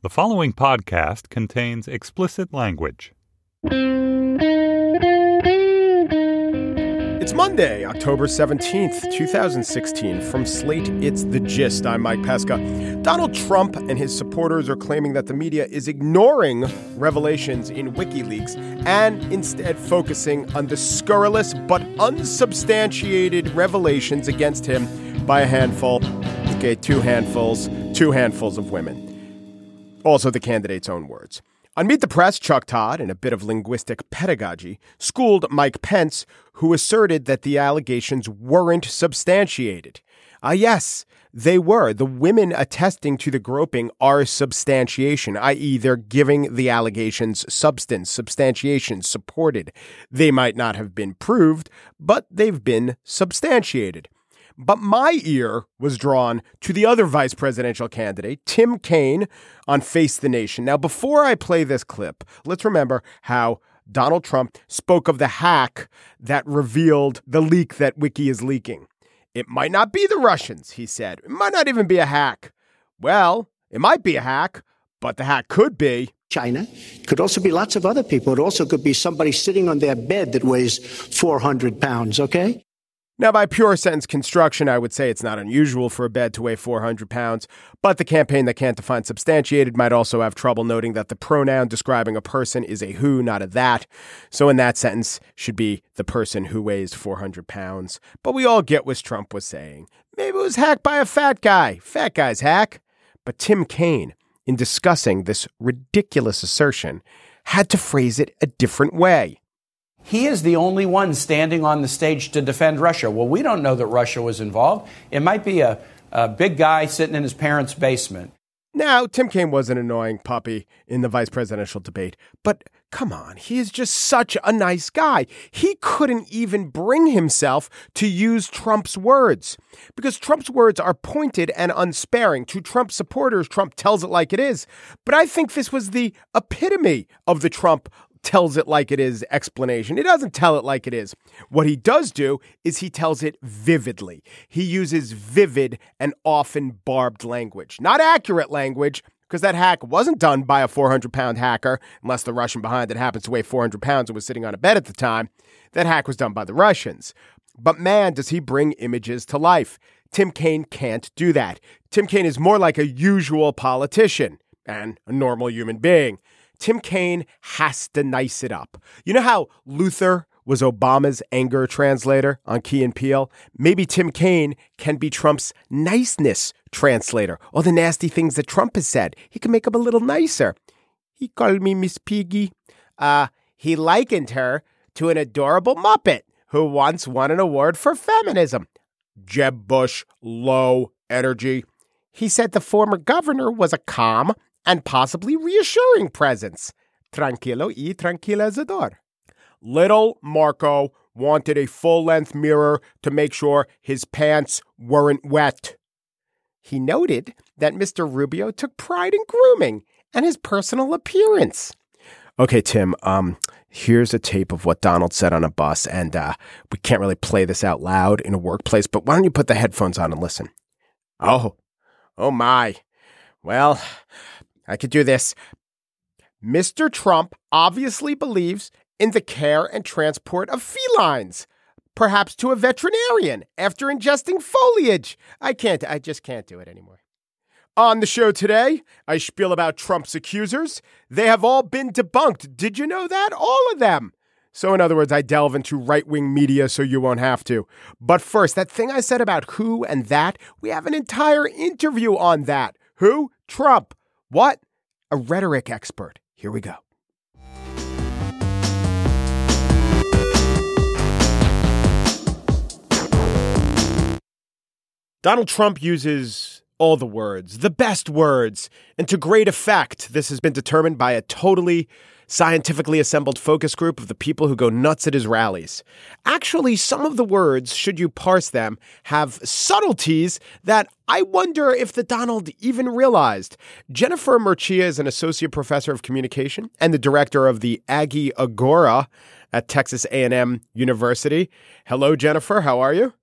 The following podcast contains explicit language. It's Monday, October 17th, 2016. From Slate, it's The Gist. I'm Mike Pesca. Donald Trump and his supporters are claiming that the media is ignoring revelations in WikiLeaks and instead focusing on the scurrilous but unsubstantiated revelations against him by a handful, okay, two handfuls, two handfuls of women. Also, the candidate's own words. On Meet the Press, Chuck Todd, in a bit of linguistic pedagogy, schooled Mike Pence, who asserted that the allegations weren't substantiated. Ah, yes, they were. The women attesting to the groping are substantiation, i.e., they're giving the allegations substance, substantiation, supported. They might not have been proved, but they've been substantiated. But my ear was drawn to the other vice presidential candidate, Tim Kaine, on Face the Nation. Now, before I play this clip, let's remember how Donald Trump spoke of the hack that revealed the leak that Wiki is leaking. It might not be the Russians, he said. It might not even be a hack. Well, it might be a hack, but the hack could be. China. It could also be lots of other people. It also could be somebody sitting on their bed that weighs 400 pounds, okay? Now, by pure sentence construction, I would say it's not unusual for a bed to weigh 400 pounds, but the campaign that can't define substantiated might also have trouble noting that the pronoun describing a person is a who, not a that. So, in that sentence, should be the person who weighs 400 pounds. But we all get what Trump was saying. Maybe it was hacked by a fat guy. Fat guy's hack. But Tim Kaine, in discussing this ridiculous assertion, had to phrase it a different way. He is the only one standing on the stage to defend Russia. Well, we don't know that Russia was involved. It might be a, a big guy sitting in his parents' basement. Now, Tim Kaine was an annoying puppy in the vice presidential debate, but come on, he is just such a nice guy. He couldn't even bring himself to use Trump's words because Trump's words are pointed and unsparing. To Trump supporters, Trump tells it like it is. But I think this was the epitome of the Trump tells it like it is explanation. He doesn't tell it like it is. What he does do is he tells it vividly. He uses vivid and often barbed language, not accurate language. Because that hack wasn't done by a 400 pound hacker, unless the Russian behind it happens to weigh 400 pounds and was sitting on a bed at the time. That hack was done by the Russians. But man, does he bring images to life. Tim Kaine can't do that. Tim Kaine is more like a usual politician and a normal human being. Tim Kaine has to nice it up. You know how Luther was Obama's anger translator on Key and Peele? Maybe Tim Kaine can be Trump's niceness translator. All the nasty things that Trump has said, he can make them a little nicer. He called me Miss Piggy. Uh, he likened her to an adorable Muppet who once won an award for feminism. Jeb Bush, low energy. He said the former governor was a calm, and possibly reassuring presence. Tranquilo y tranquilizador. Little Marco wanted a full length mirror to make sure his pants weren't wet. He noted that Mr. Rubio took pride in grooming and his personal appearance. Okay, Tim, um, here's a tape of what Donald said on a bus, and uh, we can't really play this out loud in a workplace, but why don't you put the headphones on and listen? Oh, oh my. Well, I could do this. Mr. Trump obviously believes in the care and transport of felines, perhaps to a veterinarian after ingesting foliage. I can't, I just can't do it anymore. On the show today, I spiel about Trump's accusers. They have all been debunked. Did you know that? All of them. So, in other words, I delve into right wing media so you won't have to. But first, that thing I said about who and that, we have an entire interview on that. Who? Trump. What? A rhetoric expert. Here we go. Donald Trump uses all the words, the best words, and to great effect. This has been determined by a totally scientifically assembled focus group of the people who go nuts at his rallies. Actually, some of the words, should you parse them, have subtleties that I wonder if the Donald even realized. Jennifer Mercieca is an associate professor of communication and the director of the Aggie Agora at Texas A&M University. Hello, Jennifer. How are you?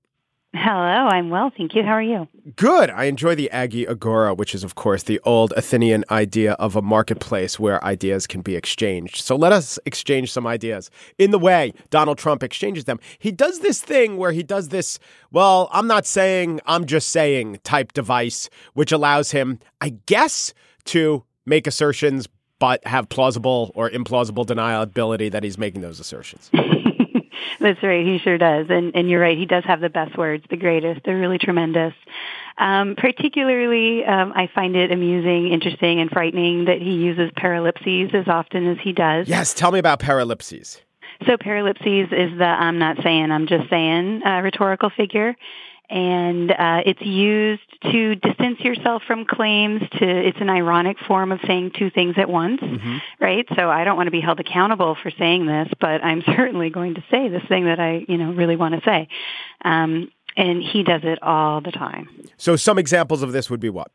Hello, I'm well, thank you. How are you? Good. I enjoy the Aggie Agora, which is, of course, the old Athenian idea of a marketplace where ideas can be exchanged. So let us exchange some ideas. In the way Donald Trump exchanges them, he does this thing where he does this, well, I'm not saying, I'm just saying type device, which allows him, I guess, to make assertions but have plausible or implausible deniability that he's making those assertions. That's right. He sure does. And, and you're right. He does have the best words, the greatest. They're really tremendous. Um, particularly, um, I find it amusing, interesting, and frightening that he uses paralipses as often as he does. Yes. Tell me about paralipses. So paralipses is the I'm not saying, I'm just saying uh, rhetorical figure and uh, it's used to distance yourself from claims to it's an ironic form of saying two things at once mm-hmm. right? So i don't want to be held accountable for saying this but i'm certainly going to say this thing that i you know really want to say. Um, and he does it all the time. So some examples of this would be what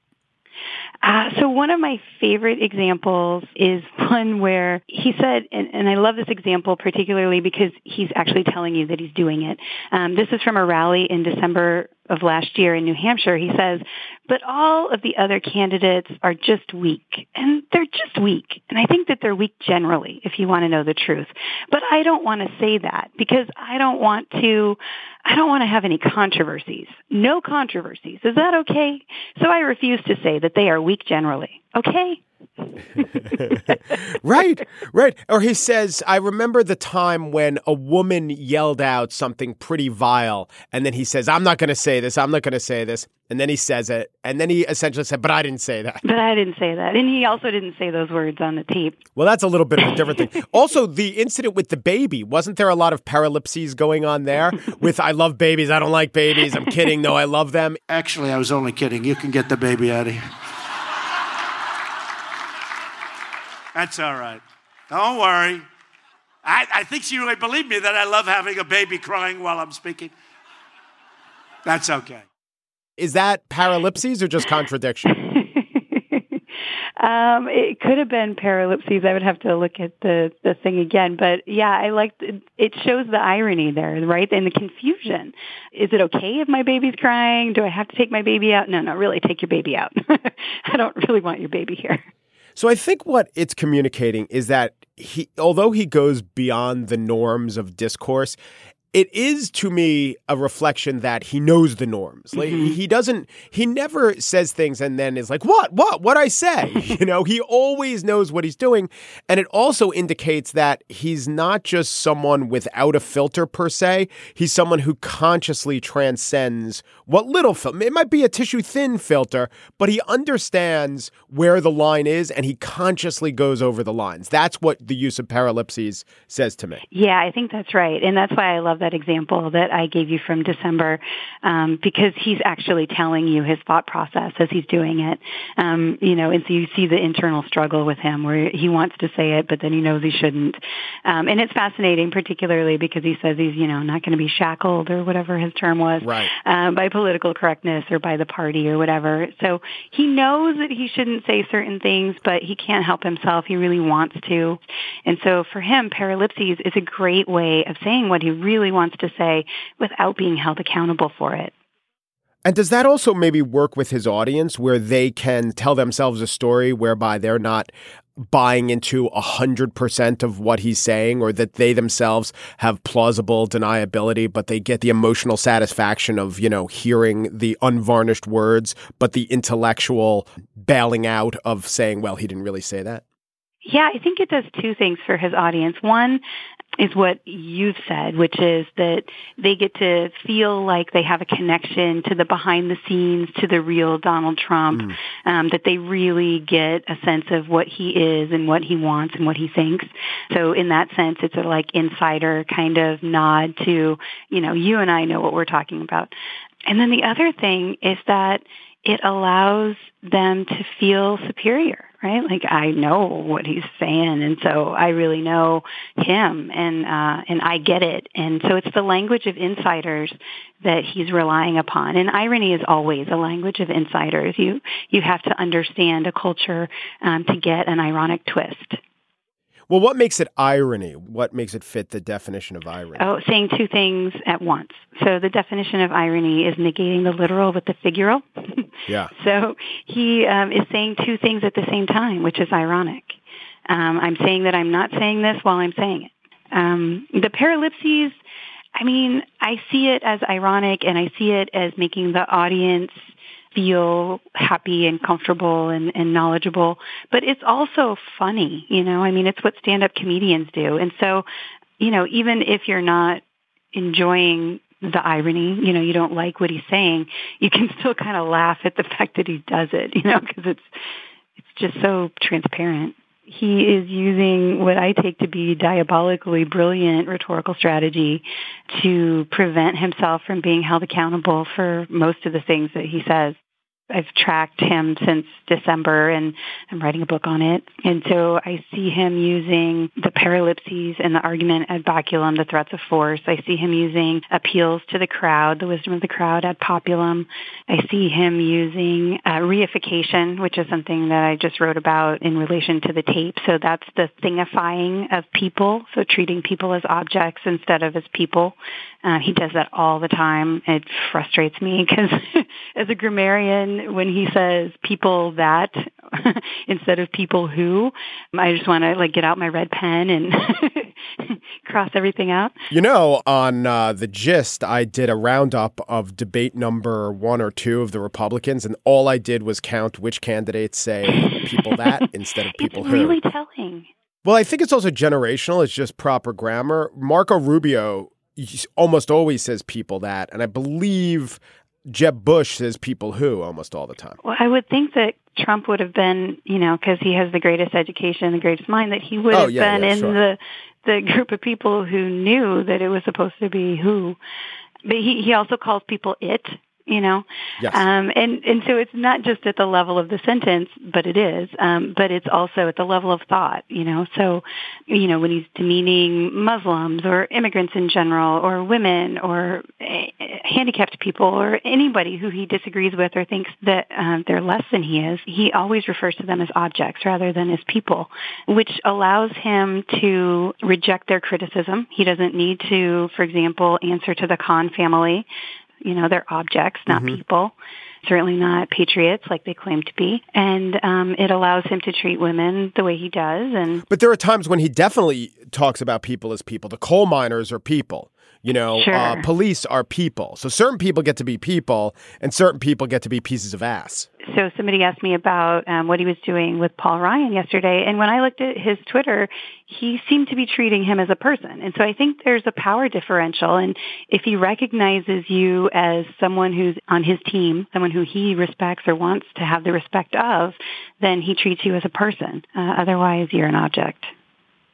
uh, so one of my favorite examples is one where he said, and, and, I love this example particularly because he's actually telling you that he's doing it. Um, this is from a rally in December of last year in New Hampshire. He says, but all of the other candidates are just weak. And they're just weak. And I think that they're weak generally, if you want to know the truth. But I don't want to say that because I don't want to, I don't want to have any controversies. No controversies. Is that okay? So I refuse to say that they are weak generally. Okay? right, right. Or he says, I remember the time when a woman yelled out something pretty vile, and then he says, I'm not going to say this, I'm not going to say this. And then he says it, and then he essentially said, But I didn't say that. But I didn't say that. And he also didn't say those words on the tape. Well, that's a little bit of a different thing. Also, the incident with the baby, wasn't there a lot of paralipses going on there with, I love babies, I don't like babies, I'm kidding, no, I love them? Actually, I was only kidding. You can get the baby out of here. That's all right. Don't worry. I, I think she really believed me that I love having a baby crying while I'm speaking. That's okay. Is that paralipses or just contradiction? um, it could have been paralipses. I would have to look at the, the thing again. But yeah, I like it. it shows the irony there, right? And the confusion. Is it okay if my baby's crying? Do I have to take my baby out? No, no, really, take your baby out. I don't really want your baby here. So I think what it's communicating is that he, although he goes beyond the norms of discourse, it is to me a reflection that he knows the norms. Like mm-hmm. he doesn't he never says things and then is like, "What? What? What I say?" you know, he always knows what he's doing, and it also indicates that he's not just someone without a filter per se. He's someone who consciously transcends what little film. It might be a tissue thin filter, but he understands where the line is and he consciously goes over the lines. That's what the use of paralipses says to me. Yeah, I think that's right. And that's why I love that example that I gave you from December, um, because he's actually telling you his thought process as he's doing it. Um, you know, and so you see the internal struggle with him where he wants to say it, but then he knows he shouldn't. Um, and it's fascinating, particularly because he says he's, you know, not going to be shackled or whatever his term was right. uh, by political correctness or by the party or whatever. So he knows that he shouldn't say certain things, but he can't help himself. He really wants to. And so for him, paralipses is a great way of saying what he really wants to say without being held accountable for it. And does that also maybe work with his audience where they can tell themselves a story whereby they're not buying into 100% of what he's saying or that they themselves have plausible deniability but they get the emotional satisfaction of you know hearing the unvarnished words but the intellectual bailing out of saying well he didn't really say that yeah, I think it does two things for his audience. One is what you've said, which is that they get to feel like they have a connection to the behind the scenes, to the real Donald Trump, mm. um, that they really get a sense of what he is and what he wants and what he thinks. So in that sense, it's a like insider kind of nod to, you know, you and I know what we're talking about. And then the other thing is that it allows them to feel superior, right? Like I know what he's saying, and so I really know him, and uh, and I get it, and so it's the language of insiders that he's relying upon. And irony is always a language of insiders. You you have to understand a culture um, to get an ironic twist. Well, what makes it irony? What makes it fit the definition of irony? Oh, saying two things at once. So the definition of irony is negating the literal with the figural. yeah. So he um, is saying two things at the same time, which is ironic. Um, I'm saying that I'm not saying this while I'm saying it. Um, the paralipses, I mean, I see it as ironic and I see it as making the audience feel happy and comfortable and, and knowledgeable, but it's also funny, you know, I mean, it's what stand-up comedians do. And so, you know, even if you're not enjoying the irony, you know, you don't like what he's saying, you can still kind of laugh at the fact that he does it, you know, because it's, it's just so transparent he is using what I take to be diabolically brilliant rhetorical strategy to prevent himself from being held accountable for most of the things that he says. I've tracked him since December and I'm writing a book on it. And so I see him using the paralipses and the argument ad baculum, the threats of force. I see him using appeals to the crowd, the wisdom of the crowd ad populum. I see him using uh, reification, which is something that I just wrote about in relation to the tape. So that's the thingifying of people. So treating people as objects instead of as people. Uh, he does that all the time. It frustrates me because as a grammarian, when he says people that instead of people who, I just want to like get out my red pen and cross everything out. You know, on uh, the gist, I did a roundup of debate number one or two of the Republicans, and all I did was count which candidates say people that instead of people it's who. Really telling. Well, I think it's also generational. It's just proper grammar. Marco Rubio almost always says people that, and I believe Jeb Bush says people who almost all the time. Well, I would think that Trump would have been, you know, because he has the greatest education, the greatest mind, that he would oh, have yeah, been yeah, in sure. the the group of people who knew that it was supposed to be who. But he he also calls people it, you know. Yes. Um, and and so it's not just at the level of the sentence, but it is. Um, but it's also at the level of thought, you know. So, you know, when he's demeaning Muslims or immigrants in general, or women, or uh, handicapped people, or anybody who he disagrees with or thinks that uh, they're less than he is, he always refers to them as objects rather than as people, which allows him to reject their criticism. He doesn't need to, for example, answer to the Khan family you know, they're objects, not Mhm. people. Certainly not patriots like they claim to be. And um, it allows him to treat women the way he does. And But there are times when he definitely talks about people as people. The coal miners are people. You know, Sure. uh, police are people. So certain people get to be people, and certain people get to be pieces of ass. so somebody asked me about um, what he was doing with Paul Ryan yesterday, and when I looked at his Twitter, he seemed to be treating him as a person. And so I think there's a power differential, and if he recognizes you as someone who's on his team, someone who he respects or wants to have the respect of, then he treats you as a person. Uh, otherwise, you're an object.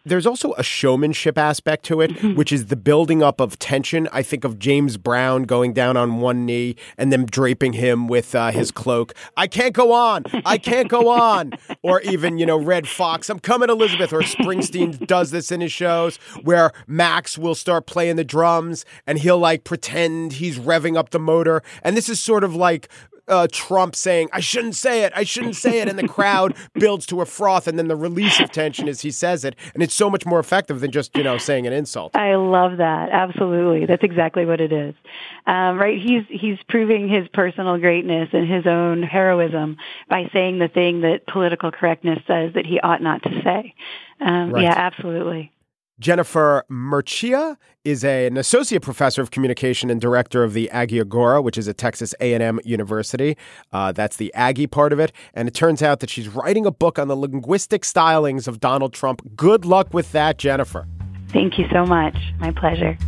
There's also a showmanship aspect to it, Mm-hmm. which is the building up of tension. I think of James Brown going down on one knee and then draping him with uh, his cloak. I can't go on. I can't go on. Or even, you know, Redd Foxx, I'm coming, Elizabeth. Or Springsteen does this in his shows where Max will start playing the drums and he'll like pretend he's revving up the motor. And this is sort of like uh, Trump saying, I shouldn't say it, I shouldn't say it. And the crowd builds to a froth. And then the release of tension as he says it. And it's so much more effective than just, you know, saying an insult. I love that. Absolutely. That's exactly what it is. Um, right. He's, he's proving his personal greatness and his own heroism by saying the thing that political correctness says that he ought not to say. Um, Right. Yeah, absolutely. Jennifer Mercieca is a, an associate professor of communication and director of the Aggie Agora, which is at Texas A&M University. Uh, that's the Aggie part of it. And it turns out that she's writing a book on the linguistic stylings of Donald Trump. Good luck with that, Jennifer. Thank you so much. My pleasure.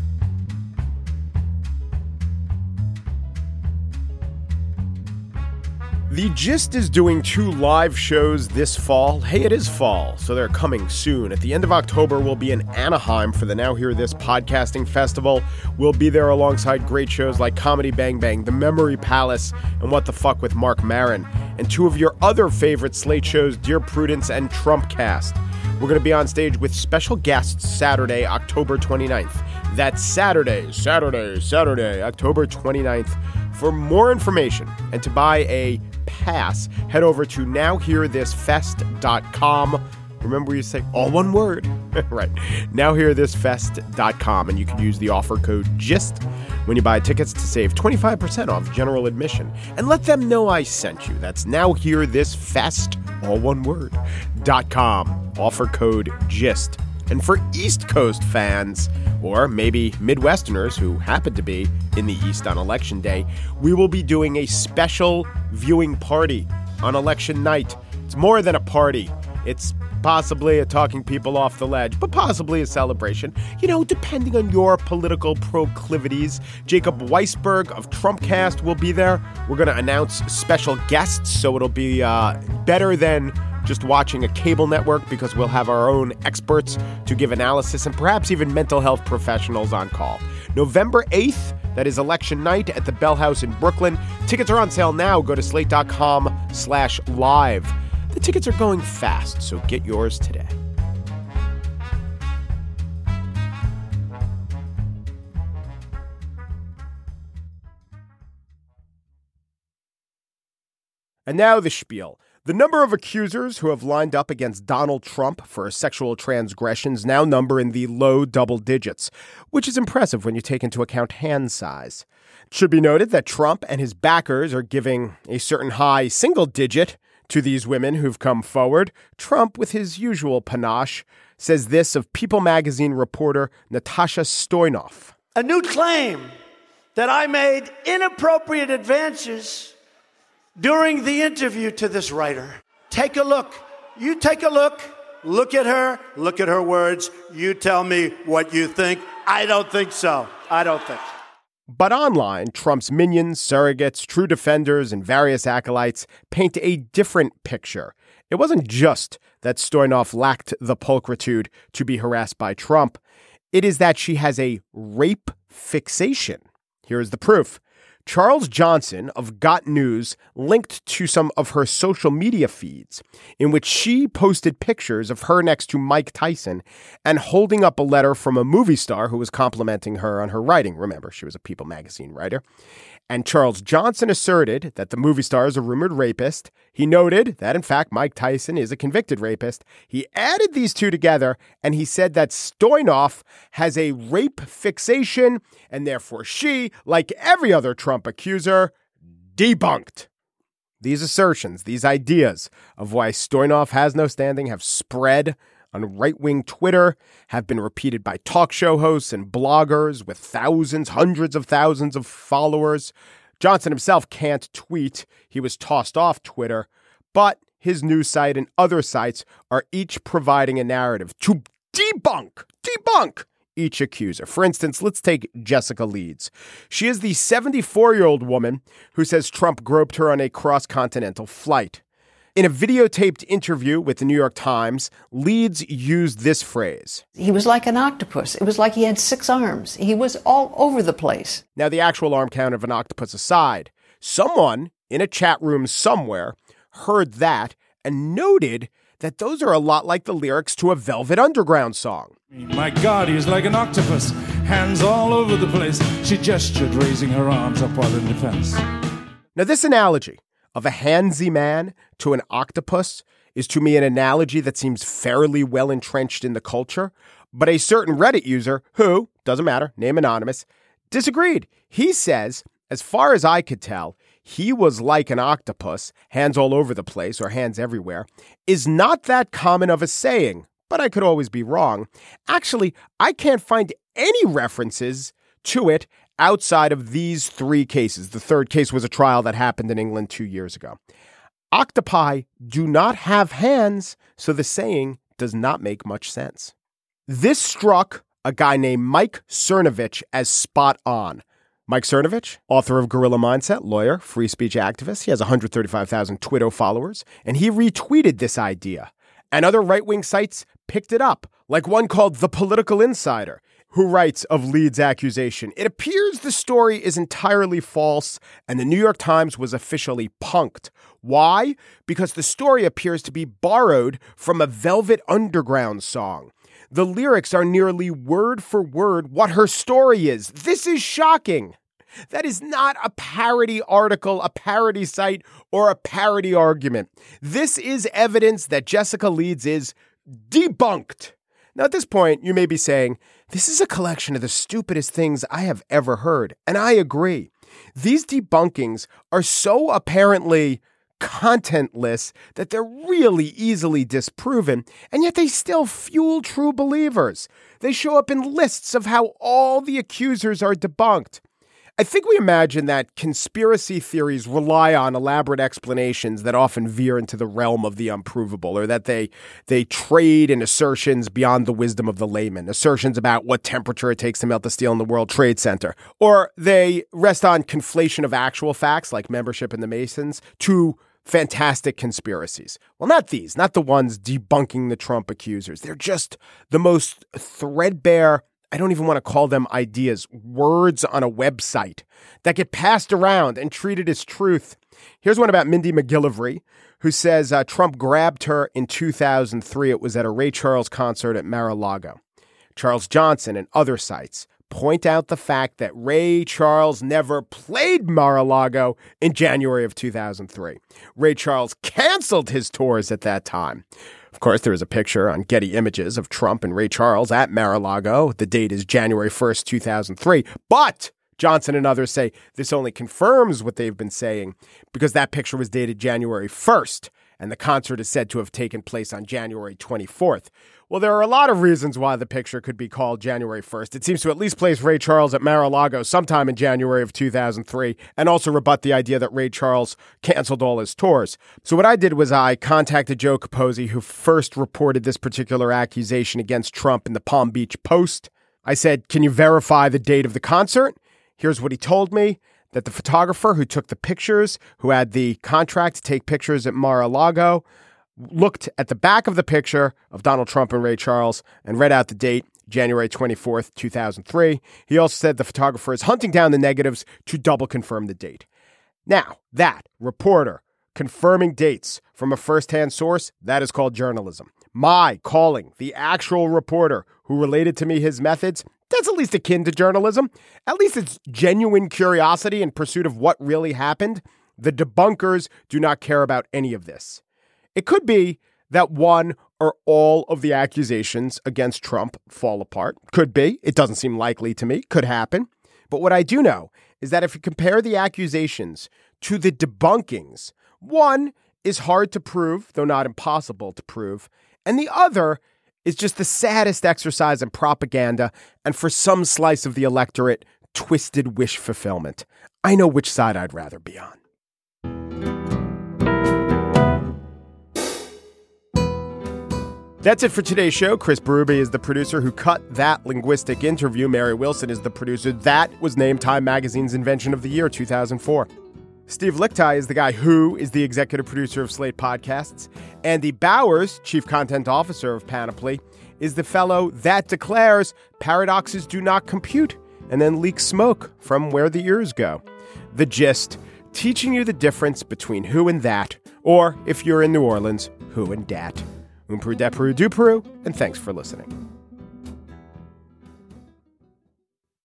The Gist is doing two live shows this fall. Hey, it is fall, so they're coming soon. At the end of October, we'll be in Anaheim for the Now Hear This podcasting festival. We'll be there alongside great shows like Comedy Bang Bang, The Memory Palace, and What the Fuck with Marc Maron, and two of your other favorite Slate shows, Dear Prudence and Trumpcast. We're going to be on stage with special guests Saturday, October 29th. That's Saturday, Saturday, Saturday, October 29th. For more information and to buy a pass, head over to nowhearthisfest.com. Remember you say all one word. right. Now hear this fest.com and you can use the offer code GIST when you buy tickets to save 25% off general admission. And let them know I sent you. That's now hear this fest, all one word, com. Offer code GIST. And for East Coast fans, or maybe Midwesterners who happen to be in the East on election day, we will be doing a special viewing party on election night. It's more than a party, it's possibly a talking people off the ledge, but possibly a celebration, you know, depending on your political proclivities. Jacob Weisberg of Trumpcast will be there. We're going to announce special guests, so it'll be uh, better than just watching a cable network because we'll have our own experts to give analysis and perhaps even mental health professionals on call. November 8th, that is election night at the Bell House in Brooklyn. Tickets are on sale now. Go to slate.com slash live. The tickets are going fast, so get yours today. And now the spiel. The number of accusers who have lined up against Donald Trump for sexual transgressions now number in the low double digits, which is impressive when you take into account hand size. It should be noted that Trump and his backers are giving a certain high single digit to these women who've come forward. Trump, with his usual panache, says this of People magazine reporter Natasha Stoynoff. A new claim that I made inappropriate advances during the interview to this writer. Take a look. You take a look. Look at her. Look at her words. You tell me what you think. I don't think so. I don't think. But online, Trump's minions, surrogates, true defenders, and various acolytes paint a different picture. It wasn't just that Stoynoff lacked the pulchritude to be harassed by Trump, it is that she has a rape fixation. Here is the proof. Charles Johnson of Got News linked to some of her social media feeds in which she posted pictures of her next to Mike Tyson and holding up a letter from a movie star who was complimenting her on her writing. Remember, she was a People magazine writer. And Charles Johnson asserted that the movie star is a rumored rapist. He noted that, in fact, Mike Tyson is a convicted rapist. He added these two together and he said that Stoynoff has a rape fixation and therefore she, like every other Trump accuser, debunked. These assertions, these ideas of why Stoynoff has no standing have spread on right wing Twitter have been repeated by talk show hosts and bloggers with thousands, hundreds of thousands of followers. Johnson himself can't tweet. He was tossed off Twitter, but his news site and other sites are each providing a narrative to debunk, debunk each accuser. For instance, let's take Jessica Leeds. She is the 74 year old woman who says Trump groped her on a cross continental flight. In a videotaped interview with the New York Times, Leeds used this phrase. He was like an octopus. It was like he had six arms. He was all over the place. Now, the actual arm count of an octopus aside, someone in a chat room somewhere heard that and noted that those are a lot like the lyrics to a Velvet Underground song. My God, he's like an octopus, hands all over the place. She gestured, raising her arms up while in defense. Now, this analogy of a handsy man to an octopus is to me an analogy that seems fairly well entrenched in the culture. But a certain Reddit user who, doesn't matter, name anonymous, disagreed. He says, as far as I could tell, he was like an octopus, hands all over the place or hands everywhere, is not that common of a saying, but I could always be wrong. Actually, I can't find any references to it outside of these three cases. The third case was a trial that happened in England two years ago. Octopi do not have hands, so the saying does not make much sense. This struck a guy named Mike Cernovich as spot on. Mike Cernovich, author of Gorilla Mindset, lawyer, free speech activist. He has 135,000 Twitter followers, and he retweeted this idea. And other right wing sites picked it up, like one called The Political Insider who writes of Leeds' accusation. It appears the story is entirely false, and the New York Times was officially punked. Why? Because the story appears to be borrowed from a Velvet Underground song. The lyrics are nearly word for word what her story is. This is shocking. That is not a parody article, a parody site, or a parody argument. This is evidence that Jessica Leeds is debunked. Now, at this point, you may be saying, This is a collection of the stupidest things I have ever heard. And I agree. These debunkings are so apparently contentless that they're really easily disproven, and yet they still fuel true believers. They show up in lists of how all the accusers are debunked. I think we imagine that conspiracy theories rely on elaborate explanations that often veer into the realm of the unprovable, or that they they trade in assertions beyond the wisdom of the layman, assertions about what temperature it takes to melt the steel in the World Trade Center, or they rest on conflation of actual facts like membership in the Masons to fantastic conspiracies. Well, not these, not the ones debunking the Trump accusers. They're just the most threadbare I don't even want to call them ideas, words on a website that get passed around and treated as truth. Here's one about Mindy McGillivray, who says uh, Trump grabbed her in 2003. It was at a Ray Charles concert at Mar a Lago. Charles Johnson and other sites point out the fact that Ray Charles never played Mar a Lago in January of 2003. Ray Charles canceled his tours at that time. Of course, there is a picture on Getty Images of Trump and Ray Charles at Mar-a-Lago. The date is January 1st, 2003. But Johnson and others say this only confirms what they've been saying because that picture was dated January 1st and the concert is said to have taken place on January 24th. Well, there are a lot of reasons why the picture could be called January 1st. It seems to at least place Ray Charles at Mar-a-Lago sometime in January of 2003 and also rebut the idea that Ray Charles canceled all his tours. So what I did was I contacted Joe Capozzi, who first reported this particular accusation against Trump in the Palm Beach Post. I said, can you verify the date of the concert? Here's what he told me that the photographer who took the pictures, who had the contract to take pictures at Mar-a-Lago, looked at the back of the picture of Donald Trump and Ray Charles and read out the date, January 24th, 2003. He also said the photographer is hunting down the negatives to double confirm the date. Now, that reporter confirming dates from a first-hand source, that is called journalism. My calling the actual reporter who related to me his methods, that's at least akin to journalism. At least it's genuine curiosity in pursuit of what really happened. The debunkers do not care about any of this. It could be that one or all of the accusations against Trump fall apart. Could be. It doesn't seem likely to me. Could happen. But what I do know is that if you compare the accusations to the debunkings, one is hard to prove, though not impossible to prove, and the other is just the saddest exercise in propaganda and for some slice of the electorate, twisted wish fulfillment. I know which side I'd rather be on. That's it for today's show. Chris Berube is the producer who cut that linguistic interview. Mary Wilson is the producer. That was named Time Magazine's Invention of the Year 2004. Steve Lickteig is the guy who is the executive producer of Slate Podcasts. Andy Bowers, chief content officer of Panoply, is the fellow that declares paradoxes do not compute and then leaks smoke from where the ears go. The gist teaching you the difference between who and that, or if you're in New Orleans, who and dat. Umpru Depru Dupru, and thanks for listening.